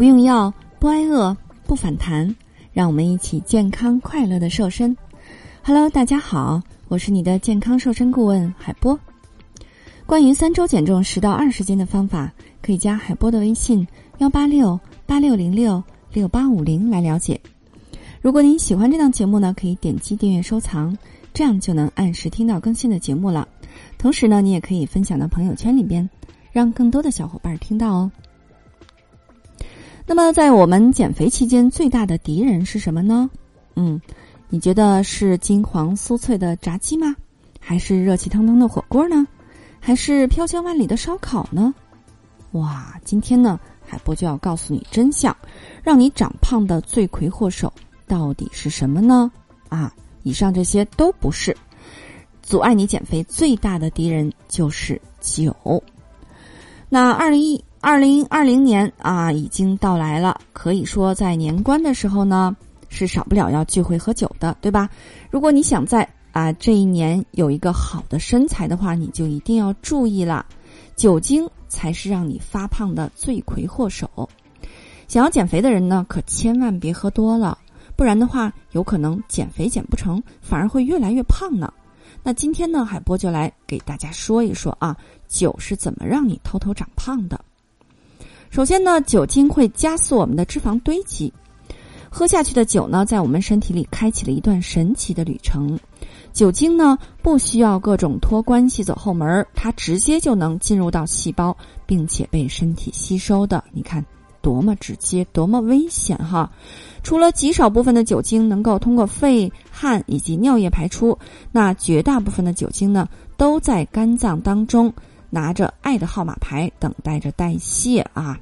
不用药，不挨饿，不反弹，让我们一起健康快乐的瘦身。Hello，大家好，我是你的健康瘦身顾问海波。关于三周减重十到二十斤的方法，可以加海波的微信幺八六八六零六六八五零来了解。如果您喜欢这档节目呢，可以点击订阅收藏，这样就能按时听到更新的节目了。同时呢，你也可以分享到朋友圈里边，让更多的小伙伴听到哦。那么，在我们减肥期间，最大的敌人是什么呢？嗯，你觉得是金黄酥脆的炸鸡吗？还是热气腾腾的火锅呢？还是飘香万里的烧烤呢？哇，今天呢，海波就要告诉你真相，让你长胖的罪魁祸首到底是什么呢？啊，以上这些都不是，阻碍你减肥最大的敌人就是酒。那二零一。二零二零年啊，已经到来了。可以说，在年关的时候呢，是少不了要聚会喝酒的，对吧？如果你想在啊这一年有一个好的身材的话，你就一定要注意了，酒精才是让你发胖的罪魁祸首。想要减肥的人呢，可千万别喝多了，不然的话，有可能减肥减不成，反而会越来越胖呢。那今天呢，海波就来给大家说一说啊，酒是怎么让你偷偷长胖的。首先呢，酒精会加速我们的脂肪堆积。喝下去的酒呢，在我们身体里开启了一段神奇的旅程。酒精呢，不需要各种托关系走后门，它直接就能进入到细胞，并且被身体吸收的。你看，多么直接，多么危险哈！除了极少部分的酒精能够通过肺、汗以及尿液排出，那绝大部分的酒精呢，都在肝脏当中。拿着爱的号码牌，等待着代谢啊。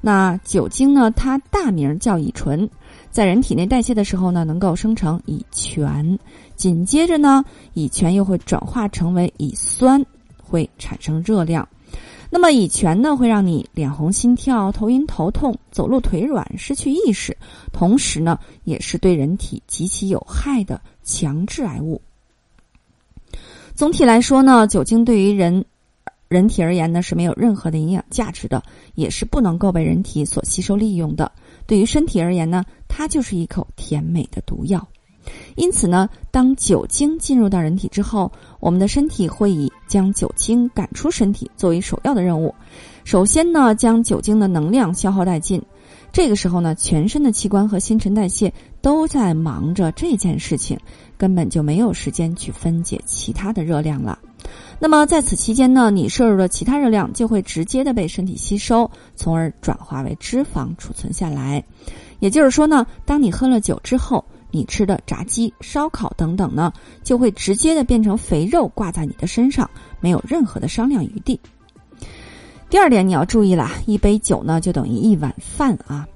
那酒精呢？它大名叫乙醇，在人体内代谢的时候呢，能够生成乙醛。紧接着呢，乙醛又会转化成为乙酸，会产生热量。那么乙醛呢，会让你脸红、心跳、头晕、头痛、走路腿软、失去意识，同时呢，也是对人体极其有害的强致癌物。总体来说呢，酒精对于人。人体而言呢是没有任何的营养价值的，也是不能够被人体所吸收利用的。对于身体而言呢，它就是一口甜美的毒药。因此呢，当酒精进入到人体之后，我们的身体会以将酒精赶出身体作为首要的任务。首先呢，将酒精的能量消耗殆尽。这个时候呢，全身的器官和新陈代谢都在忙着这件事情，根本就没有时间去分解其他的热量了。那么在此期间呢，你摄入的其他热量就会直接的被身体吸收，从而转化为脂肪储存下来。也就是说呢，当你喝了酒之后，你吃的炸鸡、烧烤等等呢，就会直接的变成肥肉挂在你的身上，没有任何的商量余地。第二点你要注意了，一杯酒呢就等于一碗饭啊。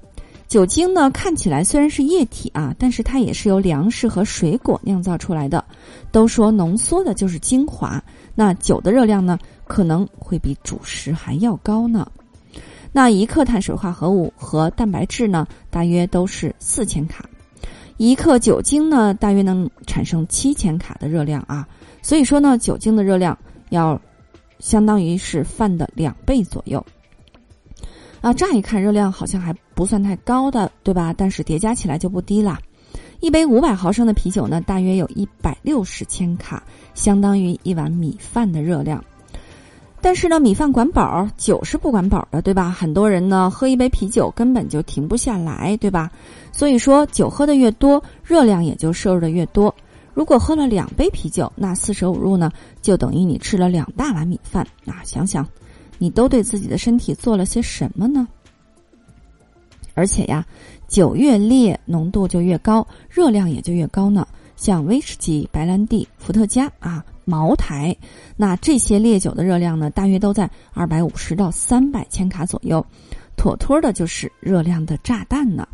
酒精呢看起来虽然是液体啊，但是它也是由粮食和水果酿造出来的。都说浓缩的就是精华。那酒的热量呢，可能会比主食还要高呢。那一克碳水化合物和蛋白质呢，大约都是四千卡，一克酒精呢，大约能产生七千卡的热量啊。所以说呢，酒精的热量要相当于是饭的两倍左右。啊，乍一看热量好像还不算太高的，对吧？但是叠加起来就不低啦。一杯五百毫升的啤酒呢，大约有一百六十千卡，相当于一碗米饭的热量。但是呢，米饭管饱，酒是不管饱的，对吧？很多人呢，喝一杯啤酒根本就停不下来，对吧？所以说，酒喝的越多，热量也就摄入的越多。如果喝了两杯啤酒，那四舍五入呢，就等于你吃了两大碗米饭。啊，想想，你都对自己的身体做了些什么呢？而且呀。酒越烈，浓度就越高，热量也就越高呢。像威士忌、白兰地、伏特加啊、茅台，那这些烈酒的热量呢，大约都在二百五十到三百千卡左右，妥妥的就是热量的炸弹呢。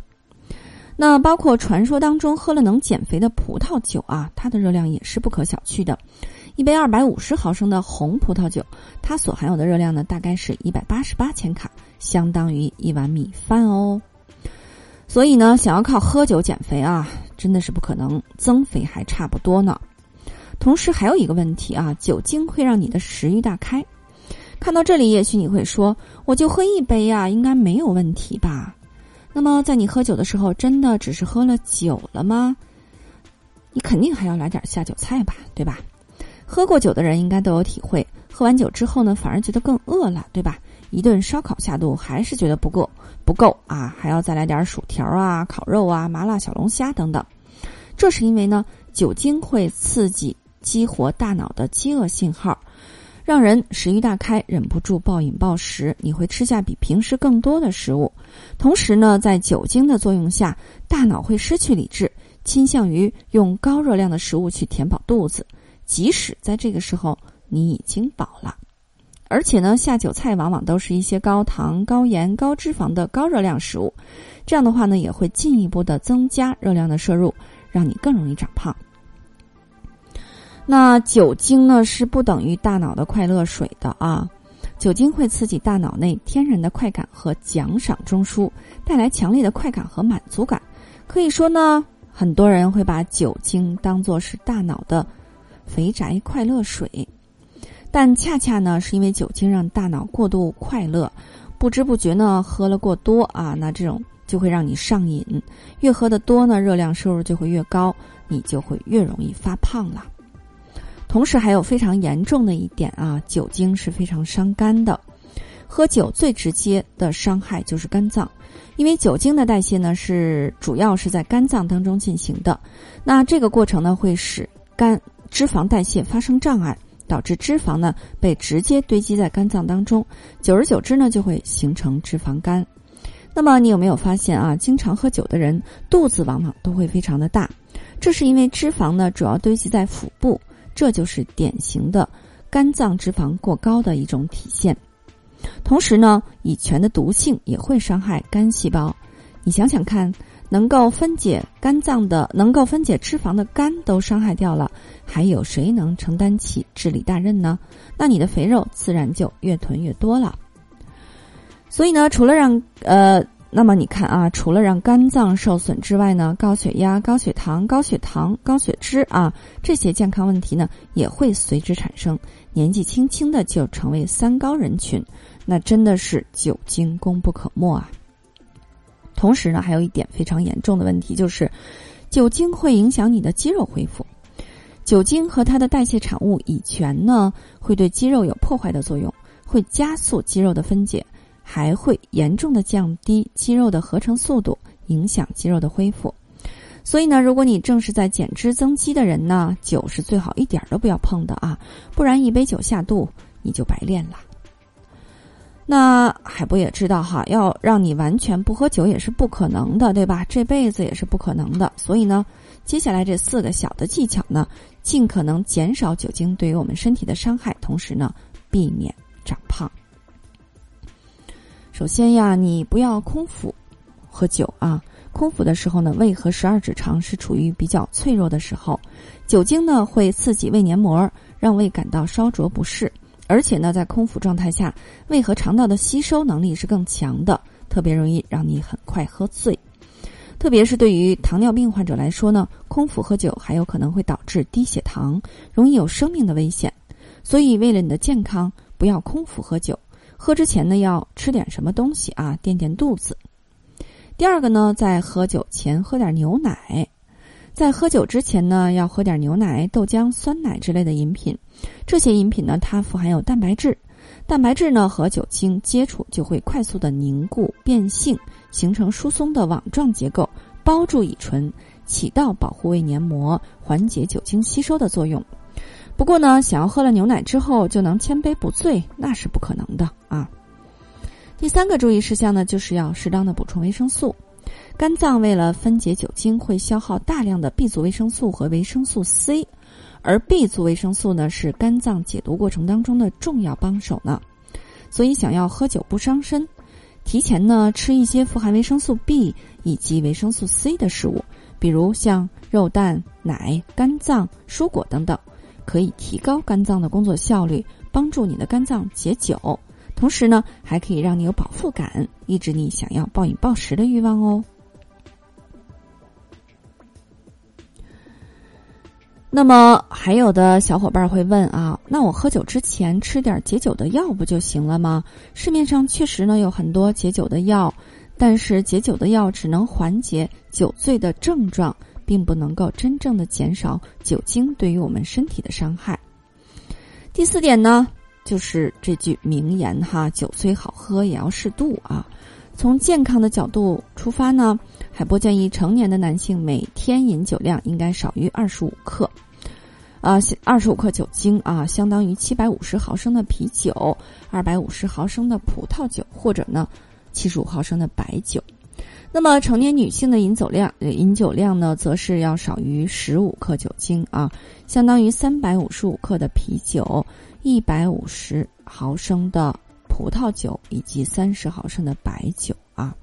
那包括传说当中喝了能减肥的葡萄酒啊，它的热量也是不可小觑的。一杯二百五十毫升的红葡萄酒，它所含有的热量呢，大概是一百八十八千卡，相当于一碗米饭哦。所以呢，想要靠喝酒减肥啊，真的是不可能，增肥还差不多呢。同时还有一个问题啊，酒精会让你的食欲大开。看到这里，也许你会说，我就喝一杯呀，应该没有问题吧？那么，在你喝酒的时候，真的只是喝了酒了吗？你肯定还要来点下酒菜吧，对吧？喝过酒的人应该都有体会，喝完酒之后呢，反而觉得更饿了，对吧？一顿烧烤下肚，还是觉得不够，不够啊，还要再来点薯条啊、烤肉啊、麻辣小龙虾等等。这是因为呢，酒精会刺激激活大脑的饥饿信号。让人食欲大开，忍不住暴饮暴食，你会吃下比平时更多的食物。同时呢，在酒精的作用下，大脑会失去理智，倾向于用高热量的食物去填饱肚子，即使在这个时候你已经饱了。而且呢，下酒菜往往都是一些高糖、高盐、高脂肪的高热量食物，这样的话呢，也会进一步的增加热量的摄入，让你更容易长胖。那酒精呢是不等于大脑的快乐水的啊，酒精会刺激大脑内天然的快感和奖赏中枢，带来强烈的快感和满足感。可以说呢，很多人会把酒精当作是大脑的肥宅快乐水，但恰恰呢是因为酒精让大脑过度快乐，不知不觉呢喝了过多啊，那这种就会让你上瘾，越喝的多呢，热量摄入就会越高，你就会越容易发胖了。同时还有非常严重的一点啊，酒精是非常伤肝的。喝酒最直接的伤害就是肝脏，因为酒精的代谢呢是主要是在肝脏当中进行的。那这个过程呢会使肝脂肪代谢发生障碍，导致脂肪呢被直接堆积在肝脏当中，久而久之呢就会形成脂肪肝。那么你有没有发现啊，经常喝酒的人肚子往往都会非常的大，这是因为脂肪呢主要堆积在腹部。这就是典型的肝脏脂肪过高的一种体现。同时呢，乙醛的毒性也会伤害肝细胞。你想想看，能够分解肝脏的、能够分解脂肪的肝都伤害掉了，还有谁能承担起治理大任呢？那你的肥肉自然就越囤越多了。所以呢，除了让呃。那么你看啊，除了让肝脏受损之外呢，高血压、高血糖、高血糖、高血脂啊，这些健康问题呢也会随之产生。年纪轻轻的就成为三高人群，那真的是酒精功不可没啊。同时呢，还有一点非常严重的问题就是，酒精会影响你的肌肉恢复。酒精和它的代谢产物乙醛呢，会对肌肉有破坏的作用，会加速肌肉的分解。还会严重的降低肌肉的合成速度，影响肌肉的恢复。所以呢，如果你正是在减脂增肌的人呢，酒是最好一点都不要碰的啊，不然一杯酒下肚你就白练了。那海波也知道哈，要让你完全不喝酒也是不可能的，对吧？这辈子也是不可能的。所以呢，接下来这四个小的技巧呢，尽可能减少酒精对于我们身体的伤害，同时呢，避免长胖。首先呀，你不要空腹喝酒啊！空腹的时候呢，胃和十二指肠是处于比较脆弱的时候，酒精呢会刺激胃黏膜，让胃感到烧灼不适。而且呢，在空腹状态下，胃和肠道的吸收能力是更强的，特别容易让你很快喝醉。特别是对于糖尿病患者来说呢，空腹喝酒还有可能会导致低血糖，容易有生命的危险。所以，为了你的健康，不要空腹喝酒。喝之前呢，要吃点什么东西啊，垫垫肚子。第二个呢，在喝酒前喝点牛奶，在喝酒之前呢，要喝点牛奶、豆浆、酸奶之类的饮品。这些饮品呢，它富含有蛋白质，蛋白质呢和酒精接触就会快速的凝固变性，形成疏松的网状结构，包住乙醇，起到保护胃黏膜、缓解酒精吸收的作用。不过呢，想要喝了牛奶之后就能千杯不醉，那是不可能的啊。第三个注意事项呢，就是要适当的补充维生素。肝脏为了分解酒精，会消耗大量的 B 族维生素和维生素 C，而 B 族维生素呢是肝脏解毒过程当中的重要帮手呢。所以想要喝酒不伤身，提前呢吃一些富含维生素 B 以及维生素 C 的食物，比如像肉蛋、奶、肝脏、蔬果等等。可以提高肝脏的工作效率，帮助你的肝脏解酒，同时呢，还可以让你有饱腹感，抑制你想要暴饮暴食的欲望哦。那么，还有的小伙伴会问啊，那我喝酒之前吃点解酒的药不就行了吗？市面上确实呢有很多解酒的药，但是解酒的药只能缓解酒醉的症状，并不能够真正的减少酒精对于我们身体的伤害。第四点呢，就是这句名言哈：“酒虽好喝，也要适度啊。”从健康的角度出发呢，海波建议成年的男性每天饮酒量应该少于二十五克，啊，二十五克酒精啊，相当于七百五十毫升的啤酒，二百五十毫升的葡萄酒，或者呢，七十五毫升的白酒。那么成年女性的饮酒量，饮酒量呢，则是要少于十五克酒精啊，相当于三百五十五克的啤酒，一百五十毫升的。葡萄酒以及三十毫升的白酒啊。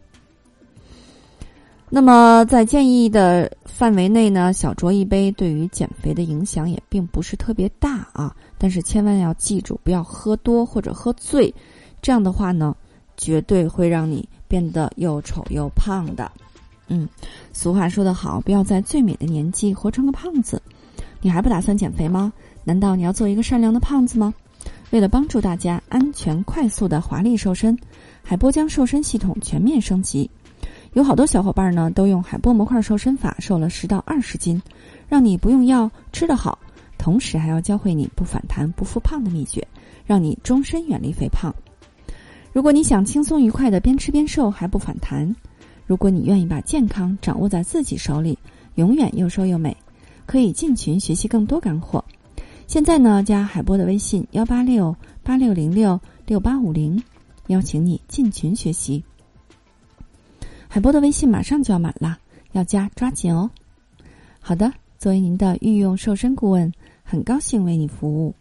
那么在建议的范围内呢，小酌一杯对于减肥的影响也并不是特别大啊。但是千万要记住，不要喝多或者喝醉，这样的话呢，绝对会让你变得又丑又胖的。嗯，俗话说得好，不要在最美的年纪活成个胖子。你还不打算减肥吗？难道你要做一个善良的胖子吗？为了帮助大家安全、快速的华丽瘦身，海波将瘦身系统全面升级。有好多小伙伴呢，都用海波模块瘦身法瘦了十到二十斤，让你不用药，吃得好，同时还要教会你不反弹、不复胖的秘诀，让你终身远离肥胖。如果你想轻松愉快的边吃边瘦还不反弹，如果你愿意把健康掌握在自己手里，永远又瘦又美，可以进群学习更多干货。现在呢，加海波的微信幺八六八六零六六八五零，邀请你进群学习。海波的微信马上就要满了，要加抓紧哦。好的，作为您的御用瘦身顾问，很高兴为你服务。